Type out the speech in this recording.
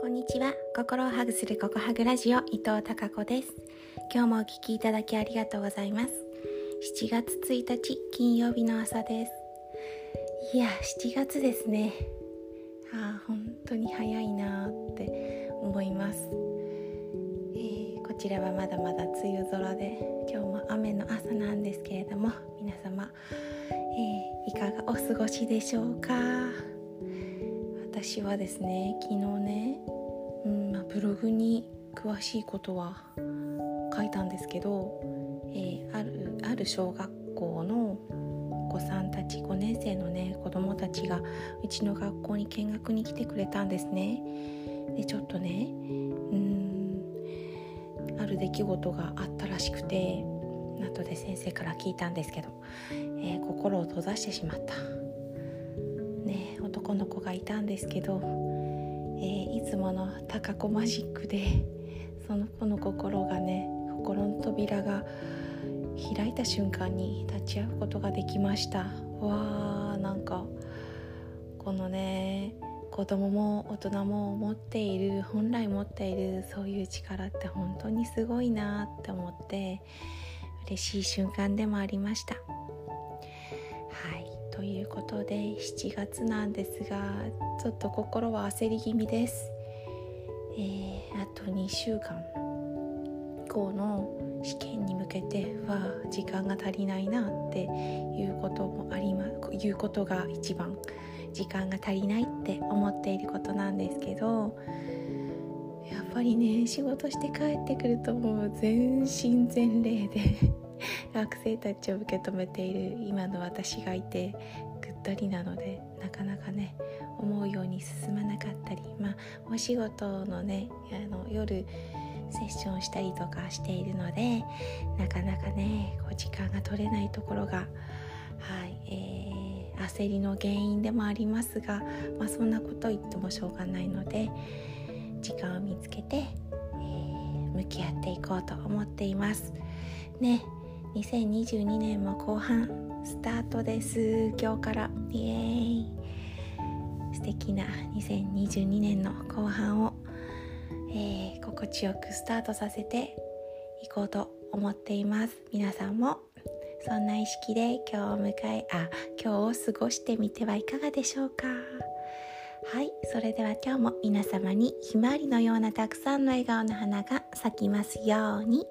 こんにちは。心をハグするココハグラジオ伊藤孝子です。今日もお聞きいただきありがとうございます。7月1日金曜日の朝です。いや7月ですね。あ本当に早いなって思います、えー、こちらはまだまだ梅雨空で今日も雨の朝なんですけれども皆様、えー、いかがお過ごしでしょうか？私はですね昨日ね、うんまあ、ブログに詳しいことは書いたんですけど、えー、あるある小学校のお子さんたち5年生のね子供たちがうちの学校に見学に来てくれたんですね。でちょっとねうんある出来事があったらしくて後で先生から聞いたんですけど、えー、心を閉ざしてしまった。男の子がいたんですけど、えー、いつもの高子マジックでその子の心がね心の扉が開いた瞬間に立ち会うことができました。わーなんかこのね子供も大人も持っている本来持っているそういう力って本当にすごいなって思って嬉しい瞬間でもありました。ということで7月なんですがちょっと心は焦り気味です、えー、あと2週間後の試験に向けては時間が足りないなっていうこともありまいうことが一番時間が足りないって思っていることなんですけどやっぱりね仕事して帰ってくるともう全身全霊で 学生たちを受け止めている今の私がいてぐったりなのでなかなかね思うように進まなかったりまあお仕事のねあの夜セッションしたりとかしているのでなかなかねこう時間が取れないところがはい、えー、焦りの原因でもありますが、まあ、そんなこと言ってもしょうがないので時間を見つけて、えー、向き合っていこうと思っています。ね。2022年も後半スタートです。今日から。イエーイ。素敵な2022年の後半を、えー、心地よくスタートさせていこうと思っています。皆さんもそんな意識で今日を迎えあ今日を過ごしてみてはいかがでしょうか。はい。それでは今日も皆様にひまわりのようなたくさんの笑顔の花が咲きますように。